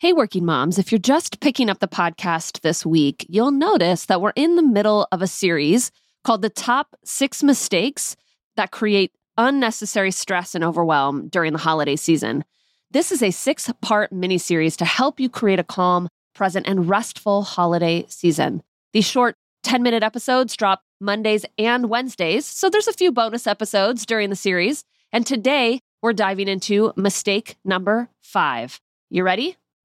Hey, working moms, if you're just picking up the podcast this week, you'll notice that we're in the middle of a series called The Top Six Mistakes That Create Unnecessary Stress and Overwhelm During the Holiday Season. This is a six part mini series to help you create a calm, present, and restful holiday season. These short 10 minute episodes drop Mondays and Wednesdays, so there's a few bonus episodes during the series. And today, we're diving into mistake number five. You ready?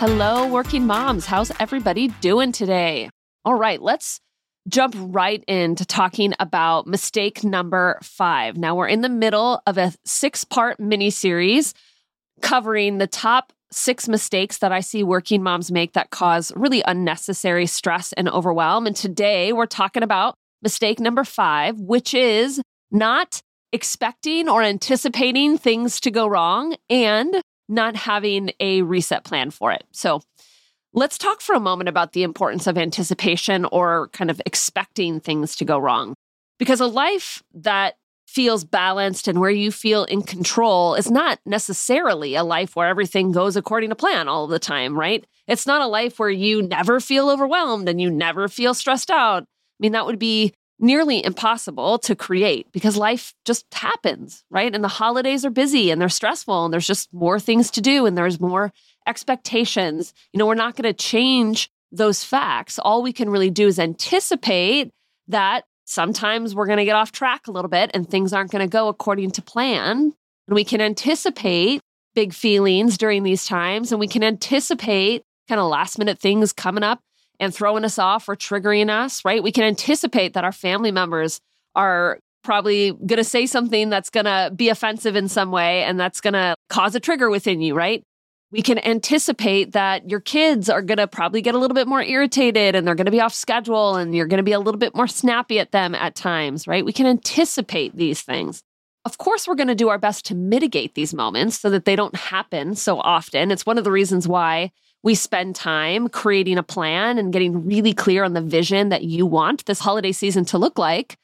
Hello, working moms. How's everybody doing today? All right, let's jump right into talking about mistake number five. Now, we're in the middle of a six part mini series covering the top six mistakes that I see working moms make that cause really unnecessary stress and overwhelm. And today we're talking about mistake number five, which is not expecting or anticipating things to go wrong and not having a reset plan for it. So, let's talk for a moment about the importance of anticipation or kind of expecting things to go wrong. Because a life that feels balanced and where you feel in control is not necessarily a life where everything goes according to plan all the time, right? It's not a life where you never feel overwhelmed and you never feel stressed out. I mean, that would be nearly impossible to create because life just happens, right? And the holidays are busy and they're stressful and there's just more things to do and there's more expectations. You know, we're not going to change those facts. All we can really do is anticipate that sometimes we're going to get off track a little bit and things aren't going to go according to plan. And we can anticipate big feelings during these times and we can anticipate kind of last minute things coming up and throwing us off or triggering us, right? We can anticipate that our family members are probably going to say something that's going to be offensive in some way and that's going to cause a trigger within you, right? We can anticipate that your kids are going to probably get a little bit more irritated and they're going to be off schedule and you're going to be a little bit more snappy at them at times, right? We can anticipate these things. Of course, we're going to do our best to mitigate these moments so that they don't happen so often. It's one of the reasons why we spend time creating a plan and getting really clear on the vision that you want this holiday season to look like.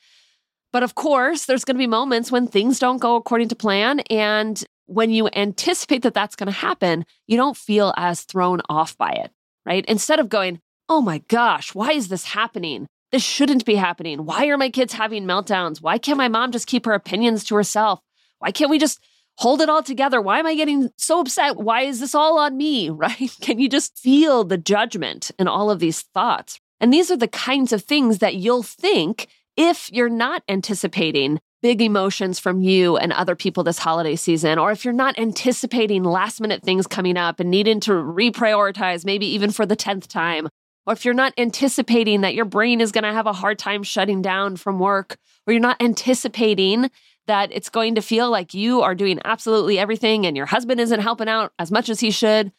But of course, there's going to be moments when things don't go according to plan. And when you anticipate that that's going to happen, you don't feel as thrown off by it, right? Instead of going, oh my gosh, why is this happening? This shouldn't be happening. Why are my kids having meltdowns? Why can't my mom just keep her opinions to herself? Why can't we just hold it all together. Why am I getting so upset? Why is this all on me? Right? Can you just feel the judgment in all of these thoughts? And these are the kinds of things that you'll think if you're not anticipating big emotions from you and other people this holiday season, or if you're not anticipating last minute things coming up and needing to reprioritize, maybe even for the 10th time, or if you're not anticipating that your brain is going to have a hard time shutting down from work, or you're not anticipating that it's going to feel like you are doing absolutely everything and your husband isn't helping out as much as he should,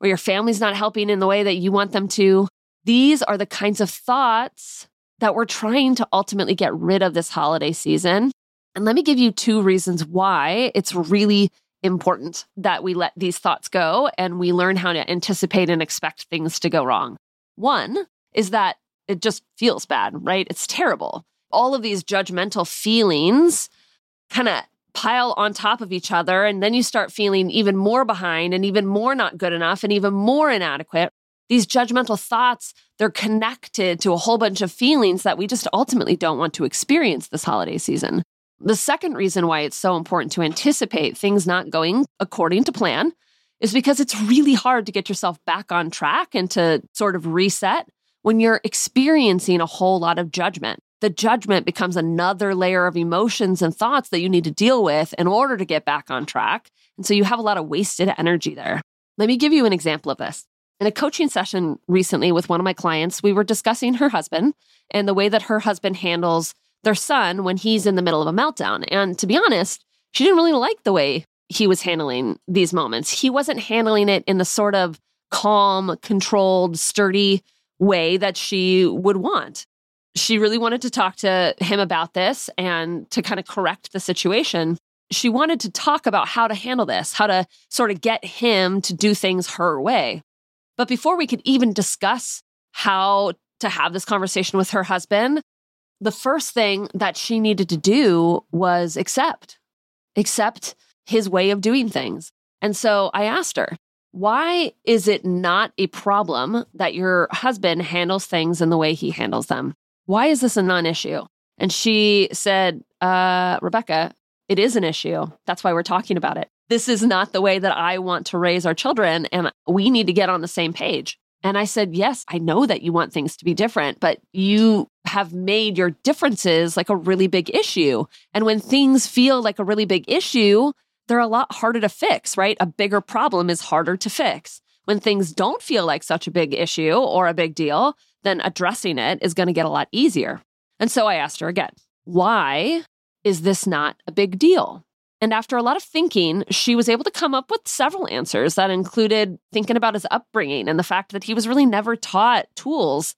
or your family's not helping in the way that you want them to. These are the kinds of thoughts that we're trying to ultimately get rid of this holiday season. And let me give you two reasons why it's really important that we let these thoughts go and we learn how to anticipate and expect things to go wrong. One is that it just feels bad, right? It's terrible. All of these judgmental feelings kind of pile on top of each other. And then you start feeling even more behind and even more not good enough and even more inadequate. These judgmental thoughts, they're connected to a whole bunch of feelings that we just ultimately don't want to experience this holiday season. The second reason why it's so important to anticipate things not going according to plan is because it's really hard to get yourself back on track and to sort of reset when you're experiencing a whole lot of judgment the judgment becomes another layer of emotions and thoughts that you need to deal with in order to get back on track. And so you have a lot of wasted energy there. Let me give you an example of this. In a coaching session recently with one of my clients, we were discussing her husband and the way that her husband handles their son when he's in the middle of a meltdown. And to be honest, she didn't really like the way he was handling these moments. He wasn't handling it in the sort of calm, controlled, sturdy way that she would want. She really wanted to talk to him about this and to kind of correct the situation. She wanted to talk about how to handle this, how to sort of get him to do things her way. But before we could even discuss how to have this conversation with her husband, the first thing that she needed to do was accept, accept his way of doing things. And so I asked her, why is it not a problem that your husband handles things in the way he handles them? Why is this a non issue? And she said, uh, Rebecca, it is an issue. That's why we're talking about it. This is not the way that I want to raise our children, and we need to get on the same page. And I said, Yes, I know that you want things to be different, but you have made your differences like a really big issue. And when things feel like a really big issue, they're a lot harder to fix, right? A bigger problem is harder to fix. When things don't feel like such a big issue or a big deal, then addressing it is going to get a lot easier. And so I asked her again, why is this not a big deal? And after a lot of thinking, she was able to come up with several answers that included thinking about his upbringing and the fact that he was really never taught tools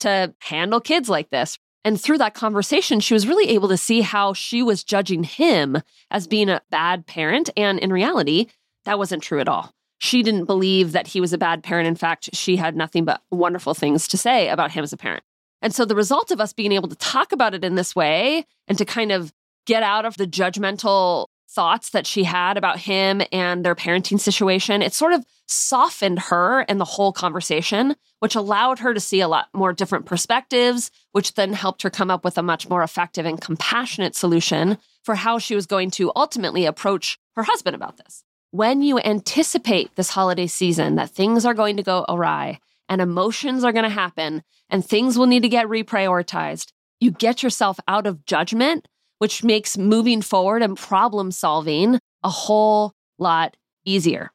to handle kids like this. And through that conversation, she was really able to see how she was judging him as being a bad parent. And in reality, that wasn't true at all. She didn't believe that he was a bad parent. In fact, she had nothing but wonderful things to say about him as a parent. And so the result of us being able to talk about it in this way and to kind of get out of the judgmental thoughts that she had about him and their parenting situation, it sort of softened her and the whole conversation, which allowed her to see a lot more different perspectives, which then helped her come up with a much more effective and compassionate solution for how she was going to ultimately approach her husband about this. When you anticipate this holiday season that things are going to go awry and emotions are going to happen and things will need to get reprioritized, you get yourself out of judgment which makes moving forward and problem solving a whole lot easier.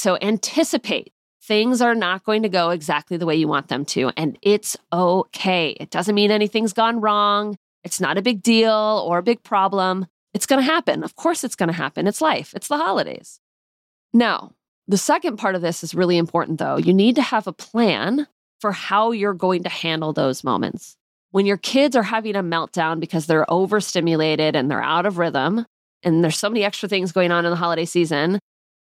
So anticipate things are not going to go exactly the way you want them to, and it's okay. It doesn't mean anything's gone wrong. It's not a big deal or a big problem. It's going to happen. Of course, it's going to happen. It's life, it's the holidays. Now, the second part of this is really important, though. You need to have a plan for how you're going to handle those moments. When your kids are having a meltdown because they're overstimulated and they're out of rhythm, and there's so many extra things going on in the holiday season,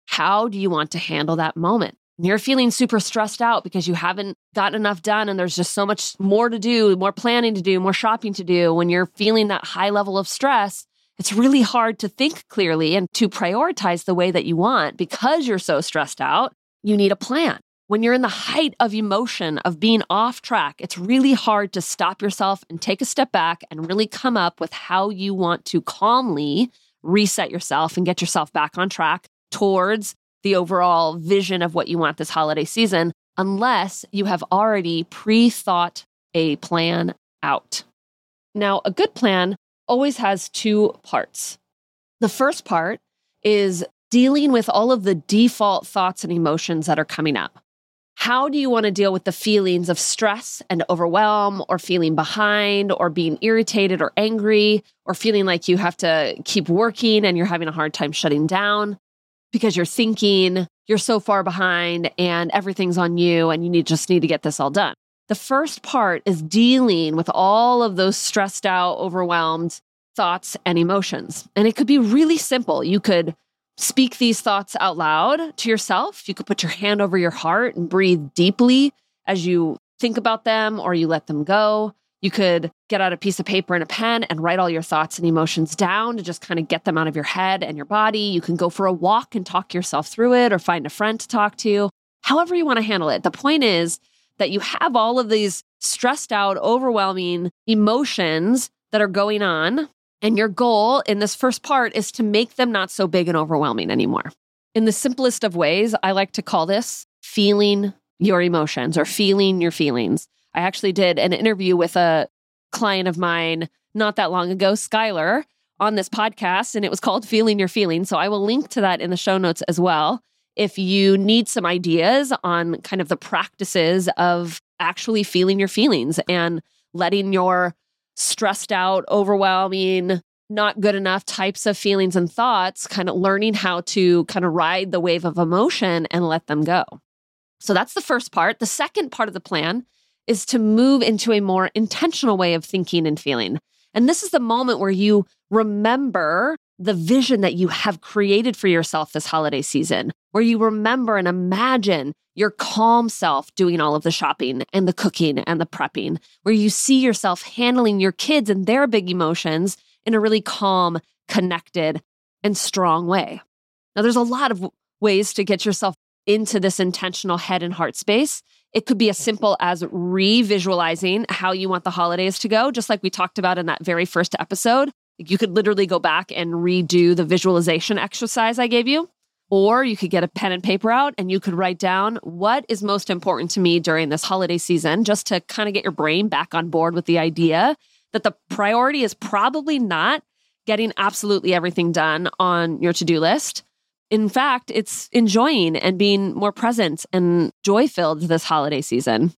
how do you want to handle that moment? You're feeling super stressed out because you haven't gotten enough done and there's just so much more to do, more planning to do, more shopping to do. When you're feeling that high level of stress, it's really hard to think clearly and to prioritize the way that you want because you're so stressed out. You need a plan when you're in the height of emotion, of being off track, it's really hard to stop yourself and take a step back and really come up with how you want to calmly reset yourself and get yourself back on track towards the overall vision of what you want this holiday season, unless you have already pre thought a plan out. Now, a good plan always has two parts. The first part is dealing with all of the default thoughts and emotions that are coming up. How do you want to deal with the feelings of stress and overwhelm, or feeling behind, or being irritated or angry, or feeling like you have to keep working and you're having a hard time shutting down because you're thinking you're so far behind and everything's on you and you need, just need to get this all done? The first part is dealing with all of those stressed out, overwhelmed thoughts and emotions. And it could be really simple. You could speak these thoughts out loud to yourself. You could put your hand over your heart and breathe deeply as you think about them or you let them go. You could get out a piece of paper and a pen and write all your thoughts and emotions down to just kind of get them out of your head and your body. You can go for a walk and talk yourself through it or find a friend to talk to, however you want to handle it. The point is that you have all of these stressed out, overwhelming emotions that are going on and your goal in this first part is to make them not so big and overwhelming anymore. In the simplest of ways, I like to call this feeling your emotions or feeling your feelings. I actually did an interview with a client of mine not that long ago, Skylar, on this podcast, and it was called Feeling Your Feelings. So I will link to that in the show notes as well. If you need some ideas on kind of the practices of actually feeling your feelings and letting your stressed out, overwhelming not good enough types of feelings and thoughts, kind of learning how to kind of ride the wave of emotion and let them go. So that's the first part. The second part of the plan is to move into a more intentional way of thinking and feeling. And this is the moment where you remember the vision that you have created for yourself this holiday season, where you remember and imagine your calm self doing all of the shopping and the cooking and the prepping, where you see yourself handling your kids and their big emotions in a really calm, connected, and strong way. Now, there's a lot of ways to get yourself into this intentional head and heart space. It could be as simple as re visualizing how you want the holidays to go, just like we talked about in that very first episode. You could literally go back and redo the visualization exercise I gave you. Or you could get a pen and paper out and you could write down what is most important to me during this holiday season, just to kind of get your brain back on board with the idea that the priority is probably not getting absolutely everything done on your to do list. In fact, it's enjoying and being more present and joy filled this holiday season.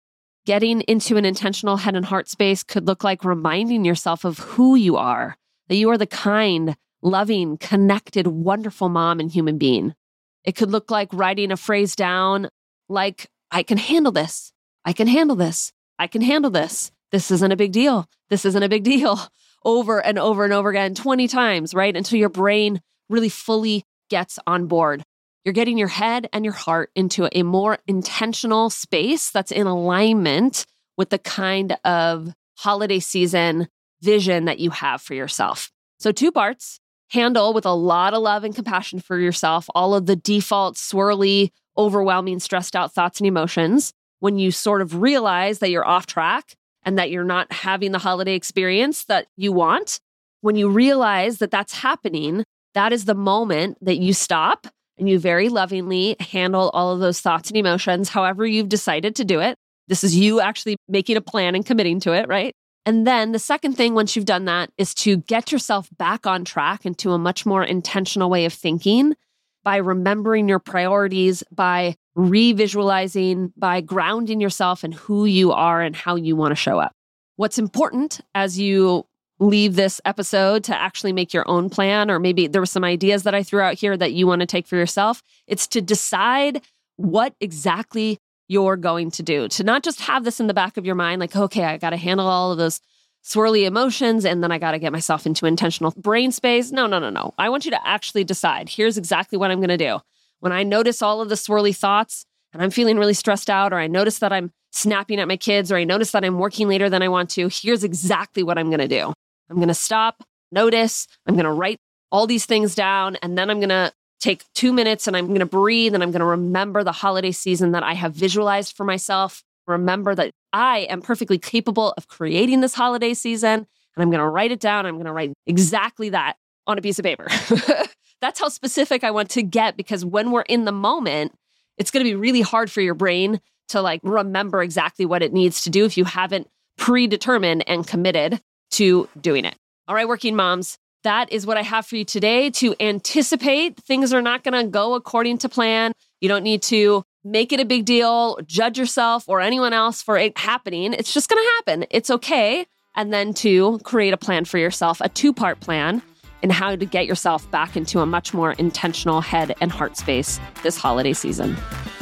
Getting into an intentional head and heart space could look like reminding yourself of who you are, that you are the kind, loving, connected, wonderful mom and human being. It could look like writing a phrase down like, I can handle this. I can handle this. I can handle this. This isn't a big deal. This isn't a big deal. Over and over and over again, 20 times, right? Until your brain really fully gets on board. You're getting your head and your heart into a more intentional space that's in alignment with the kind of holiday season vision that you have for yourself. So, two parts handle with a lot of love and compassion for yourself all of the default, swirly, overwhelming, stressed out thoughts and emotions. When you sort of realize that you're off track and that you're not having the holiday experience that you want, when you realize that that's happening, that is the moment that you stop and you very lovingly handle all of those thoughts and emotions, however you've decided to do it. This is you actually making a plan and committing to it, right? And then the second thing, once you've done that, is to get yourself back on track into a much more intentional way of thinking by remembering your priorities, by revisualizing, by grounding yourself in who you are and how you want to show up. What's important as you leave this episode to actually make your own plan, or maybe there were some ideas that I threw out here that you want to take for yourself, it's to decide what exactly you're going to do. To not just have this in the back of your mind, like, okay, I got to handle all of those swirly emotions and then I got to get myself into intentional brain space. No, no, no, no. I want you to actually decide here's exactly what I'm going to do. When I notice all of the swirly thoughts and I'm feeling really stressed out, or I notice that I'm snapping at my kids, or I notice that I'm working later than I want to, here's exactly what I'm going to do. I'm going to stop, notice, I'm going to write all these things down, and then I'm going to take two minutes and I'm going to breathe and I'm going to remember the holiday season that I have visualized for myself. Remember that I am perfectly capable of creating this holiday season. And I'm going to write it down. I'm going to write exactly that on a piece of paper. That's how specific I want to get because when we're in the moment, it's going to be really hard for your brain to like remember exactly what it needs to do if you haven't predetermined and committed to doing it. All right, working moms, that is what I have for you today to anticipate things are not going to go according to plan. You don't need to make it a big deal, judge yourself or anyone else for it happening. It's just going to happen. It's okay. And then to create a plan for yourself, a two part plan in how to get yourself back into a much more intentional head and heart space this holiday season.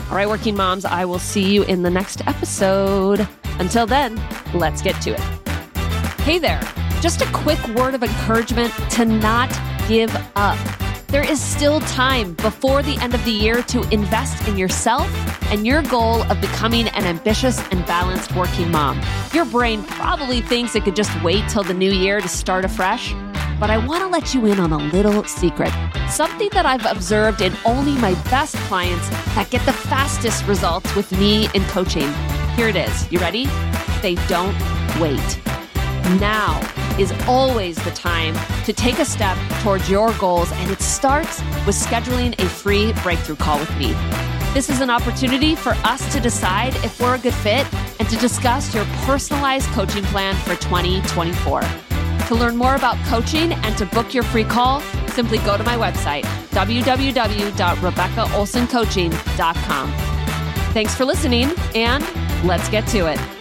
All right, working moms, I will see you in the next episode. Until then, let's get to it. Hey there. Just a quick word of encouragement to not give up. There is still time before the end of the year to invest in yourself and your goal of becoming an ambitious and balanced working mom. Your brain probably thinks it could just wait till the new year to start afresh, but I want to let you in on a little secret. Something that I've observed in only my best clients that get the fastest results with me in coaching. Here it is. You ready? They don't wait. Now is always the time to take a step towards your goals, and it starts with scheduling a free breakthrough call with me. This is an opportunity for us to decide if we're a good fit and to discuss your personalized coaching plan for 2024. To learn more about coaching and to book your free call, simply go to my website, www.rebeccaolsoncoaching.com. Thanks for listening, and let's get to it.